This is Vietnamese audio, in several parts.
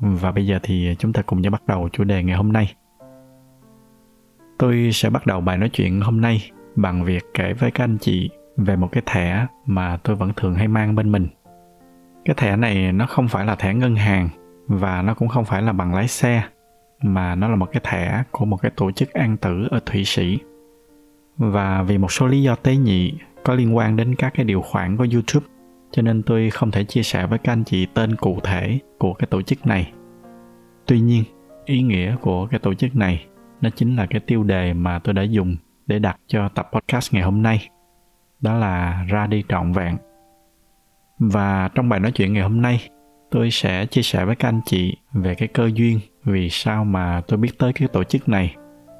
và bây giờ thì chúng ta cùng nhau bắt đầu chủ đề ngày hôm nay. Tôi sẽ bắt đầu bài nói chuyện hôm nay bằng việc kể với các anh chị về một cái thẻ mà tôi vẫn thường hay mang bên mình. Cái thẻ này nó không phải là thẻ ngân hàng và nó cũng không phải là bằng lái xe, mà nó là một cái thẻ của một cái tổ chức an tử ở Thụy Sĩ. Và vì một số lý do tế nhị có liên quan đến các cái điều khoản của YouTube cho nên tôi không thể chia sẻ với các anh chị tên cụ thể của cái tổ chức này. Tuy nhiên, ý nghĩa của cái tổ chức này, nó chính là cái tiêu đề mà tôi đã dùng để đặt cho tập podcast ngày hôm nay. Đó là ra đi trọn vẹn. Và trong bài nói chuyện ngày hôm nay, tôi sẽ chia sẻ với các anh chị về cái cơ duyên vì sao mà tôi biết tới cái tổ chức này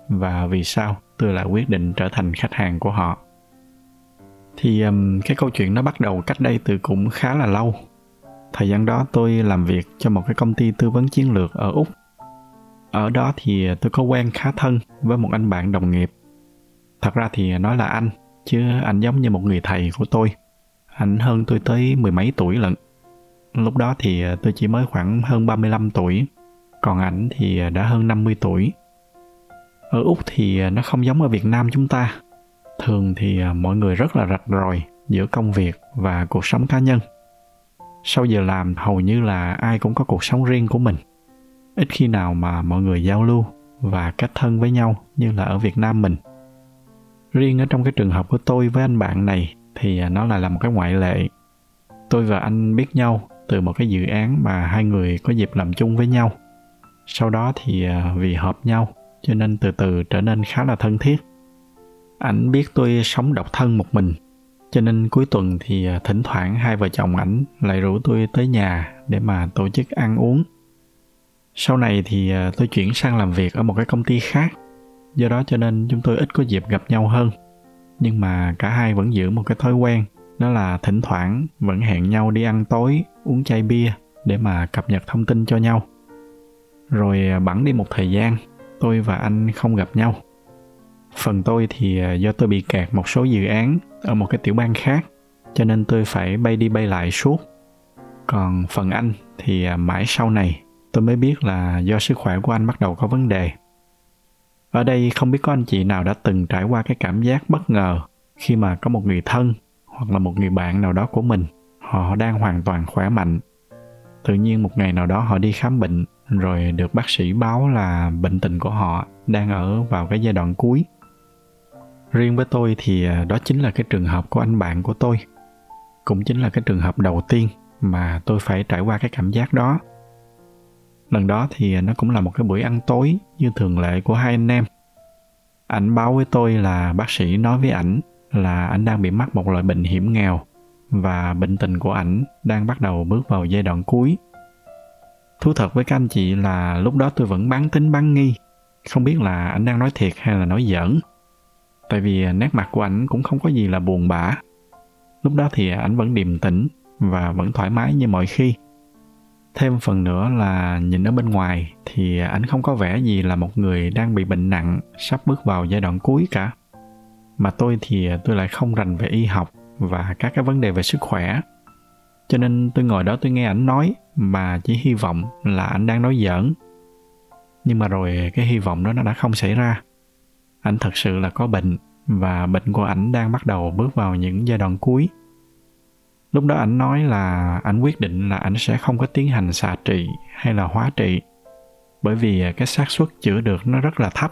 và vì sao tôi lại quyết định trở thành khách hàng của họ thì um, cái câu chuyện nó bắt đầu cách đây từ cũng khá là lâu. Thời gian đó tôi làm việc cho một cái công ty tư vấn chiến lược ở úc. Ở đó thì tôi có quen khá thân với một anh bạn đồng nghiệp. Thật ra thì nói là anh chứ anh giống như một người thầy của tôi. Anh hơn tôi tới mười mấy tuổi lận. Lúc đó thì tôi chỉ mới khoảng hơn 35 tuổi còn ảnh thì đã hơn 50 tuổi. Ở úc thì nó không giống ở việt nam chúng ta thường thì à, mọi người rất là rạch ròi giữa công việc và cuộc sống cá nhân. Sau giờ làm, hầu như là ai cũng có cuộc sống riêng của mình. Ít khi nào mà mọi người giao lưu và kết thân với nhau như là ở việt nam mình. Riêng ở trong cái trường hợp của tôi với anh bạn này thì à, nó lại là một cái ngoại lệ. Tôi và anh biết nhau từ một cái dự án mà hai người có dịp làm chung với nhau. Sau đó thì à, vì hợp nhau cho nên từ từ trở nên khá là thân thiết ảnh biết tôi sống độc thân một mình, cho nên cuối tuần thì à, thỉnh thoảng hai vợ chồng ảnh lại rủ tôi tới nhà để mà tổ chức ăn uống. Sau này thì à, tôi chuyển sang làm việc ở một cái công ty khác. Do đó cho nên chúng tôi ít có dịp gặp nhau hơn. Nhưng mà cả hai vẫn giữ một cái thói quen, đó là thỉnh thoảng vẫn hẹn nhau đi ăn tối, uống chai bia để mà cập nhật thông tin cho nhau. Rồi à, bẵng đi một thời gian, tôi và anh không gặp nhau phần tôi thì à, do tôi bị kẹt một số dự án ở một cái tiểu bang khác, cho nên tôi phải bay đi bay lại suốt. Còn phần anh thì à, mãi sau này tôi mới biết là do sức khỏe của anh bắt đầu có vấn đề. Ở đây không biết có anh chị nào đã từng trải qua cái cảm giác bất ngờ khi mà có một người thân hoặc là một người bạn nào đó của mình, họ đang hoàn toàn khỏe mạnh. Tự nhiên một ngày nào đó họ đi khám bệnh, rồi được bác sĩ báo là bệnh tình của họ đang ở vào cái giai đoạn cuối riêng với tôi thì à, đó chính là cái trường hợp của anh bạn của tôi. Cũng chính là cái trường hợp đầu tiên mà tôi phải trải qua cái cảm giác đó. Lần đó thì à, nó cũng là một cái buổi ăn tối như thường lệ của hai anh em. Ảnh báo với tôi là bác sĩ nói với ảnh là ảnh đang bị mắc một loại bệnh hiểm nghèo và bệnh tình của ảnh đang bắt đầu bước vào giai đoạn cuối. Thú thật với các anh chị là lúc đó tôi vẫn bán tính bán nghi. Không biết là ảnh đang nói thiệt hay là nói giỡn tại vì nét mặt của ảnh cũng không có gì là buồn bã. Lúc đó thì ảnh vẫn điềm tĩnh và vẫn thoải mái như mọi khi. Thêm phần nữa là nhìn ở bên ngoài thì ảnh không có vẻ gì là một người đang bị bệnh nặng sắp bước vào giai đoạn cuối cả. Mà tôi thì tôi lại không rành về y học và các cái vấn đề về sức khỏe. Cho nên tôi ngồi đó tôi nghe ảnh nói mà chỉ hy vọng là ảnh đang nói giỡn. Nhưng mà rồi cái hy vọng đó nó đã không xảy ra. Ảnh thật sự là có bệnh và bệnh của ảnh đang bắt đầu bước vào những giai đoạn cuối. Lúc đó ảnh nói là ảnh quyết định là ảnh sẽ không có tiến hành xạ trị hay là hóa trị, bởi vì cái xác suất chữa được nó rất là thấp,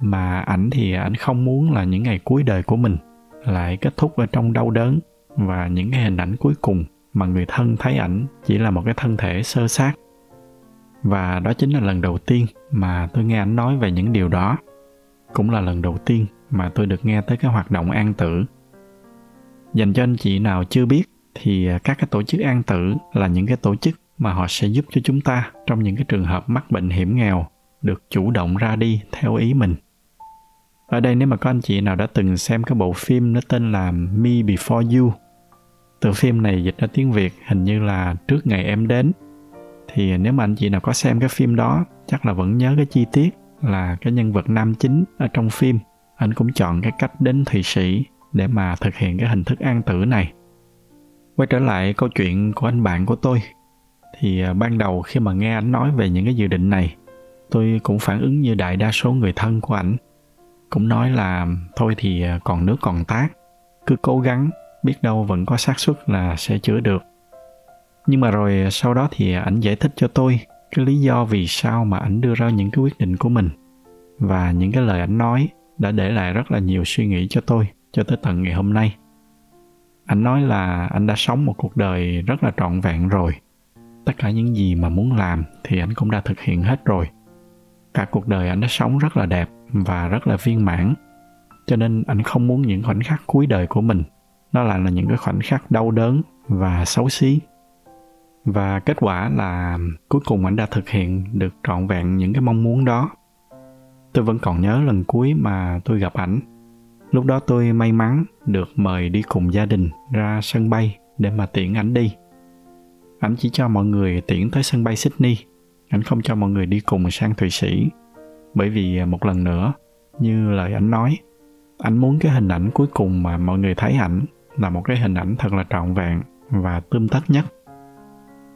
mà ảnh thì ảnh không muốn là những ngày cuối đời của mình lại kết thúc ở trong đau đớn và những cái hình ảnh cuối cùng mà người thân thấy ảnh chỉ là một cái thân thể sơ xác. Và đó chính là lần đầu tiên mà tôi nghe ảnh nói về những điều đó, cũng là lần đầu tiên mà tôi được nghe tới cái hoạt động an tử. Dành cho anh chị nào chưa biết thì à, các cái tổ chức an tử là những cái tổ chức mà họ sẽ giúp cho chúng ta trong những cái trường hợp mắc bệnh hiểm nghèo được chủ động ra đi theo ý mình. Ở đây nếu mà có anh chị nào đã từng xem cái bộ phim nó tên là Me Before You từ phim này dịch ra tiếng Việt hình như là trước ngày em đến, thì nếu mà anh chị nào có xem cái phim đó, chắc là vẫn nhớ cái chi tiết là cái nhân vật nam chính ở trong phim anh cũng chọn cái cách đến thụy sĩ để mà thực hiện cái hình thức an tử này. Quay trở lại câu chuyện của anh bạn của tôi, thì à, ban đầu khi mà nghe anh nói về những cái dự định này, tôi cũng phản ứng như đại đa số người thân của ảnh. Cũng nói là, thôi thì à, còn nước còn tác, cứ cố gắng, biết đâu vẫn có xác suất là sẽ chữa được. Nhưng mà rồi à, sau đó thì ảnh giải thích cho tôi cái lý do vì sao mà ảnh đưa ra những cái quyết định của mình và những cái lời ảnh nói đã để lại rất là nhiều suy nghĩ cho tôi cho tới tận ngày hôm nay. Anh nói là anh đã sống một cuộc đời rất là trọn vẹn rồi. Tất cả những gì mà muốn làm thì anh cũng đã thực hiện hết rồi. Cả cuộc đời anh đã sống rất là đẹp và rất là viên mãn. Cho nên anh không muốn những khoảnh khắc cuối đời của mình, nó lại là những cái khoảnh khắc đau đớn và xấu xí. Và kết quả là cuối cùng anh đã thực hiện được trọn vẹn những cái mong muốn đó tôi vẫn còn nhớ lần cuối mà tôi gặp ảnh. Lúc đó tôi may mắn được mời đi cùng gia đình ra sân bay để mà tiễn ảnh đi. Ảnh chỉ cho mọi người tiễn tới sân bay sydney. Ảnh không cho mọi người đi cùng sang thụy sĩ. Bởi vì một lần nữa, như lời ảnh nói, ảnh muốn cái hình ảnh cuối cùng mà mọi người thấy ảnh là một cái hình ảnh thật là trọn vẹn và tươm tất nhất.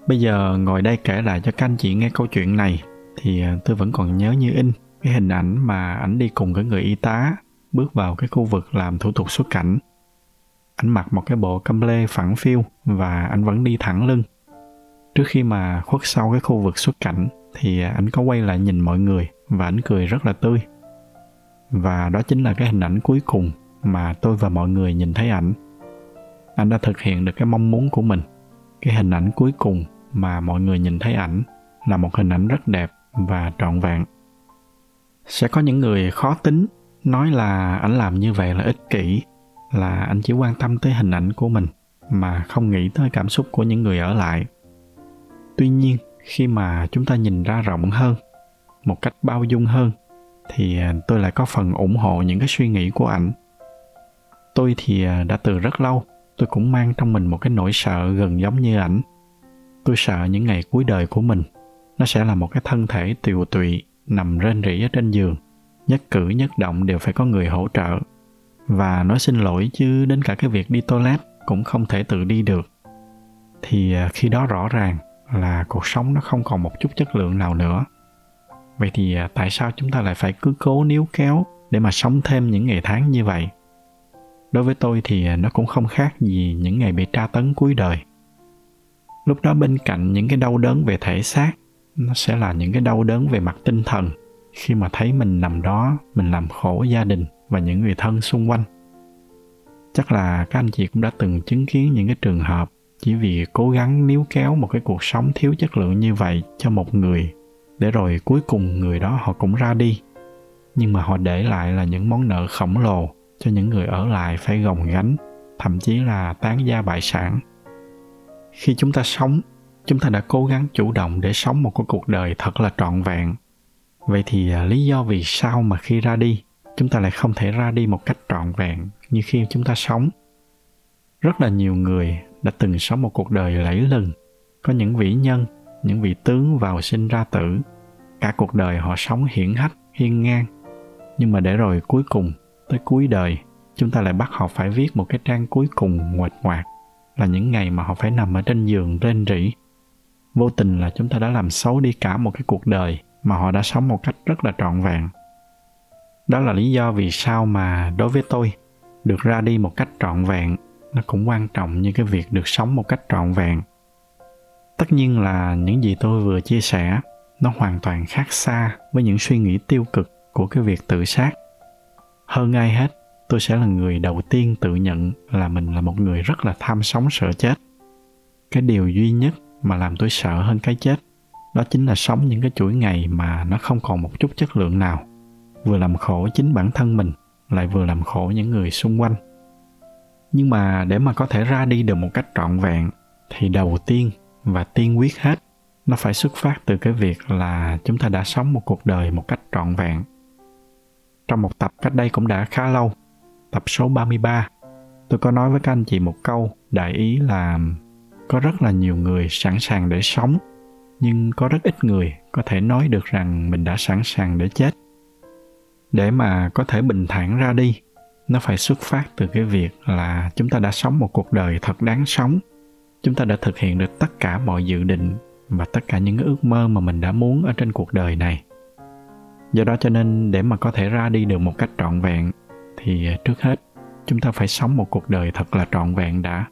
Bây giờ ngồi đây kể lại cho các anh chị nghe câu chuyện này thì tôi vẫn còn nhớ như in cái hình ảnh mà ảnh đi cùng cái người y tá bước vào cái khu vực làm thủ tục xuất cảnh. Ảnh mặc một cái bộ câm lê phẳng phiu và anh vẫn đi thẳng lưng. Trước khi mà khuất sau cái khu vực xuất cảnh thì ảnh có quay lại nhìn mọi người và ảnh cười rất là tươi. Và đó chính là cái hình ảnh cuối cùng mà tôi và mọi người nhìn thấy ảnh. Anh đã thực hiện được cái mong muốn của mình. Cái hình ảnh cuối cùng mà mọi người nhìn thấy ảnh là một hình ảnh rất đẹp và trọn vẹn sẽ có những người khó tính nói là ảnh làm như vậy là ích kỷ, là anh chỉ quan tâm tới hình ảnh của mình, mà không nghĩ tới cảm xúc của những người ở lại. Tuy nhiên, khi mà chúng ta nhìn ra rộng hơn, một cách bao dung hơn, thì tôi lại có phần ủng hộ những cái suy nghĩ của ảnh. Tôi thì đã từ rất lâu, tôi cũng mang trong mình một cái nỗi sợ gần giống như ảnh. Tôi sợ những ngày cuối đời của mình, nó sẽ là một cái thân thể tiều tụy nằm rên rỉ ở trên giường. Nhất cử nhất động đều phải có người hỗ trợ. Và nói xin lỗi chứ đến cả cái việc đi toilet cũng không thể tự đi được. Thì à, khi đó rõ ràng là cuộc sống nó không còn một chút chất lượng nào nữa. Vậy thì à, tại sao chúng ta lại phải cứ cố níu kéo để mà sống thêm những ngày tháng như vậy? Đối với tôi thì à, nó cũng không khác gì những ngày bị tra tấn cuối đời. Lúc đó bên cạnh những cái đau đớn về thể xác nó sẽ là những cái đau đớn về mặt tinh thần. Khi mà thấy mình nằm đó, mình làm khổ gia đình và những người thân xung quanh. Chắc là các anh chị cũng đã từng chứng kiến những cái trường hợp chỉ vì cố gắng níu kéo một cái cuộc sống thiếu chất lượng như vậy cho một người, để rồi cuối cùng người đó họ cũng ra đi. Nhưng mà họ để lại là những món nợ khổng lồ cho những người ở lại phải gồng gánh, thậm chí là tán gia bại sản. Khi chúng ta sống chúng ta đã cố gắng chủ động để sống một cuộc đời thật là trọn vẹn. Vậy thì à, lý do vì sao mà khi ra đi, chúng ta lại không thể ra đi một cách trọn vẹn như khi chúng ta sống? Rất là nhiều người đã từng sống một cuộc đời lẫy lừng. Có những vĩ nhân, những vị tướng vào sinh ra tử. Cả cuộc đời họ sống hiển hách, hiên ngang. Nhưng mà để rồi cuối cùng, tới cuối đời, chúng ta lại bắt họ phải viết một cái trang cuối cùng nguệch ngoạc là những ngày mà họ phải nằm ở trên giường rên rỉ vô tình là chúng ta đã làm xấu đi cả một cái cuộc đời mà họ đã sống một cách rất là trọn vẹn. Đó là lý do vì sao mà đối với tôi, được ra đi một cách trọn vẹn, nó cũng quan trọng như cái việc được sống một cách trọn vẹn. Tất nhiên là những gì tôi vừa chia sẻ, nó hoàn toàn khác xa với những suy nghĩ tiêu cực của cái việc tự sát. Hơn ai hết, tôi sẽ là người đầu tiên tự nhận là mình là một người rất là tham sống sợ chết. Cái điều duy nhất mà làm tôi sợ hơn cái chết. Đó chính là sống những cái chuỗi ngày mà nó không còn một chút chất lượng nào. Vừa làm khổ chính bản thân mình lại vừa làm khổ những người xung quanh. Nhưng mà để mà có thể ra đi được một cách trọn vẹn thì đầu tiên và tiên quyết hết nó phải xuất phát từ cái việc là chúng ta đã sống một cuộc đời một cách trọn vẹn. Trong một tập cách đây cũng đã khá lâu, tập số 33, tôi có nói với các anh chị một câu đại ý là có rất là nhiều người sẵn sàng để sống, nhưng có rất ít người có thể nói được rằng mình đã sẵn sàng để chết. Để mà có thể bình thản ra đi, nó phải xuất phát từ cái việc là chúng ta đã sống một cuộc đời thật đáng sống. Chúng ta đã thực hiện được tất cả mọi dự định và tất cả những ước mơ mà mình đã muốn ở trên cuộc đời này. Do đó cho nên để mà có thể ra đi được một cách trọn vẹn thì trước hết chúng ta phải sống một cuộc đời thật là trọn vẹn đã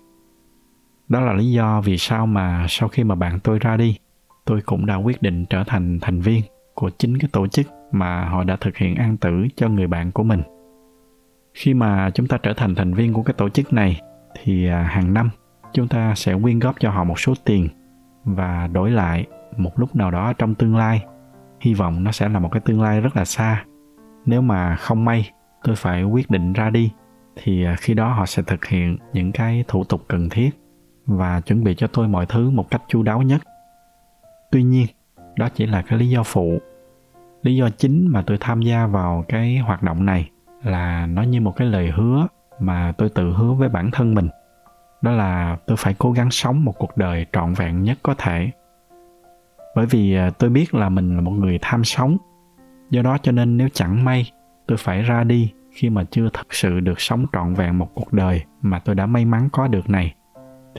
đó là lý do vì sao mà sau khi mà bạn tôi ra đi, tôi cũng đã quyết định trở thành thành viên của chính cái tổ chức mà họ đã thực hiện an tử cho người bạn của mình. Khi mà chúng ta trở thành thành viên của cái tổ chức này, thì à, hàng năm chúng ta sẽ quyên góp cho họ một số tiền và đổi lại một lúc nào đó trong tương lai. Hy vọng nó sẽ là một cái tương lai rất là xa. Nếu mà không may tôi phải quyết định ra đi, thì à, khi đó họ sẽ thực hiện những cái thủ tục cần thiết và chuẩn bị cho tôi mọi thứ một cách chu đáo nhất. Tuy nhiên, đó chỉ là cái lý do phụ. Lý do chính mà tôi tham gia vào cái hoạt động này là nó như một cái lời hứa mà tôi tự hứa với bản thân mình. Đó là tôi phải cố gắng sống một cuộc đời trọn vẹn nhất có thể. Bởi vì à, tôi biết là mình là một người tham sống. Do đó cho nên nếu chẳng may tôi phải ra đi khi mà chưa thật sự được sống trọn vẹn một cuộc đời mà tôi đã may mắn có được này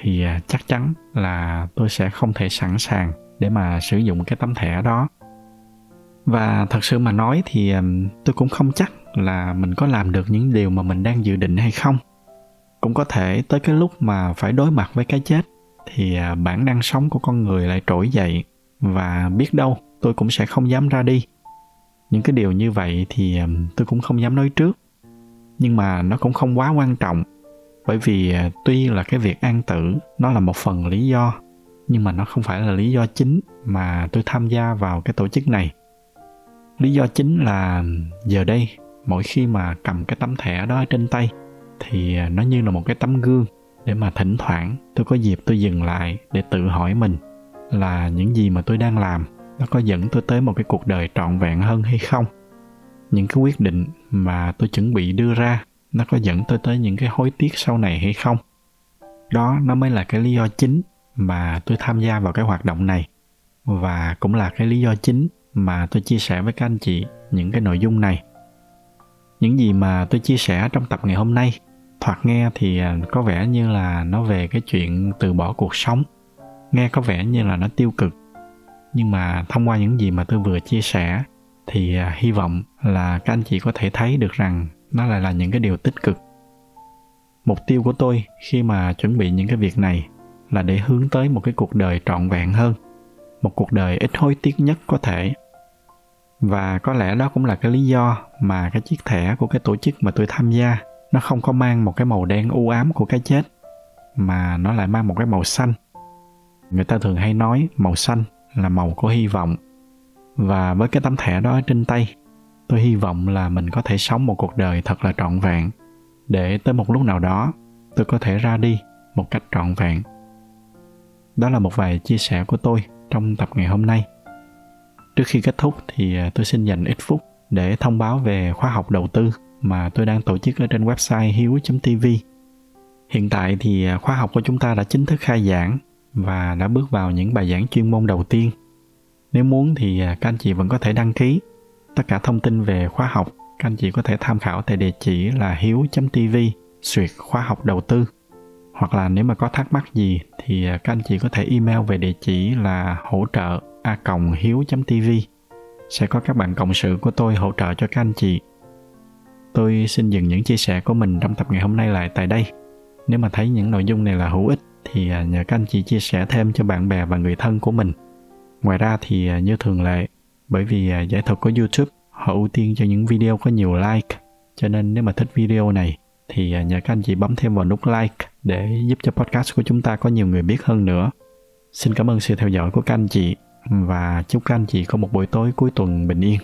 thì à, chắc chắn là tôi sẽ không thể sẵn sàng để mà sử dụng cái tấm thẻ đó. Và thật sự mà nói thì à, tôi cũng không chắc là mình có làm được những điều mà mình đang dự định hay không. Cũng có thể tới cái lúc mà phải đối mặt với cái chết thì à, bản năng sống của con người lại trỗi dậy và biết đâu tôi cũng sẽ không dám ra đi. Những cái điều như vậy thì tôi cũng không dám nói trước. Nhưng mà nó cũng không quá quan trọng bởi vì à, tuy là cái việc an tử nó là một phần lý do, nhưng mà nó không phải là lý do chính mà tôi tham gia vào cái tổ chức này. Lý do chính là giờ đây, mỗi khi mà cầm cái tấm thẻ đó trên tay, thì à, nó như là một cái tấm gương để mà thỉnh thoảng tôi có dịp tôi dừng lại để tự hỏi mình là những gì mà tôi đang làm nó có dẫn tôi tới một cái cuộc đời trọn vẹn hơn hay không. Những cái quyết định mà tôi chuẩn bị đưa ra nó có dẫn tôi tới những cái hối tiếc sau này hay không? Đó, nó mới là cái lý do chính mà tôi tham gia vào cái hoạt động này. Và cũng là cái lý do chính mà tôi chia sẻ với các anh chị những cái nội dung này. Những gì mà tôi chia sẻ trong tập ngày hôm nay, thoạt nghe thì à, có vẻ như là nó về cái chuyện từ bỏ cuộc sống. Nghe có vẻ như là nó tiêu cực. Nhưng mà thông qua những gì mà tôi vừa chia sẻ thì à, hy vọng là các anh chị có thể thấy được rằng nó lại là những cái điều tích cực. Mục tiêu của tôi khi mà chuẩn bị những cái việc này là để hướng tới một cái cuộc đời trọn vẹn hơn, một cuộc đời ít hối tiếc nhất có thể. Và có lẽ đó cũng là cái lý do mà cái chiếc thẻ của cái tổ chức mà tôi tham gia, nó không có mang một cái màu đen u ám của cái chết, mà nó lại mang một cái màu xanh. Người ta thường hay nói màu xanh là màu của hy vọng. Và với cái tấm thẻ đó trên tay tôi hy vọng là mình có thể sống một cuộc đời thật là trọn vẹn để tới một lúc nào đó, tôi có thể ra đi một cách trọn vẹn đó là một vài chia sẻ của tôi trong tập ngày hôm nay trước khi kết thúc thì à, tôi xin dành ít phút để thông báo về khóa học đầu tư mà tôi đang tổ chức ở trên website hiếu.tv. Hiện tại thì à, khóa học của chúng ta đã chính thức khai giảng và đã bước vào những bài giảng chuyên môn đầu tiên. Nếu muốn thì à, các anh chị vẫn có thể đăng ký. Tất cả thông tin về khóa học, các anh chị có thể tham khảo tại địa chỉ là hiếu.tv suyệt khóa học đầu tư. Hoặc là nếu mà có thắc mắc gì thì à, các anh chị có thể email về địa chỉ là hỗ trợ a hiếu.tv sẽ có các bạn cộng sự của tôi hỗ trợ cho các anh chị. Tôi xin dừng những chia sẻ của mình trong tập ngày hôm nay lại tại đây. Nếu mà thấy những nội dung này là hữu ích thì à, nhờ các anh chị chia sẻ thêm cho bạn bè và người thân của mình. Ngoài ra thì à, như thường lệ bởi vì à, giải thuật của youtube họ ưu tiên cho những video có nhiều like. Cho nên nếu mà thích video này thì à, nhờ các anh chị bấm thêm vào nút like để giúp cho podcast của chúng ta có nhiều người biết hơn nữa. Xin cảm ơn sự theo dõi của các anh chị và chúc các anh chị có một buổi tối cuối tuần bình yên.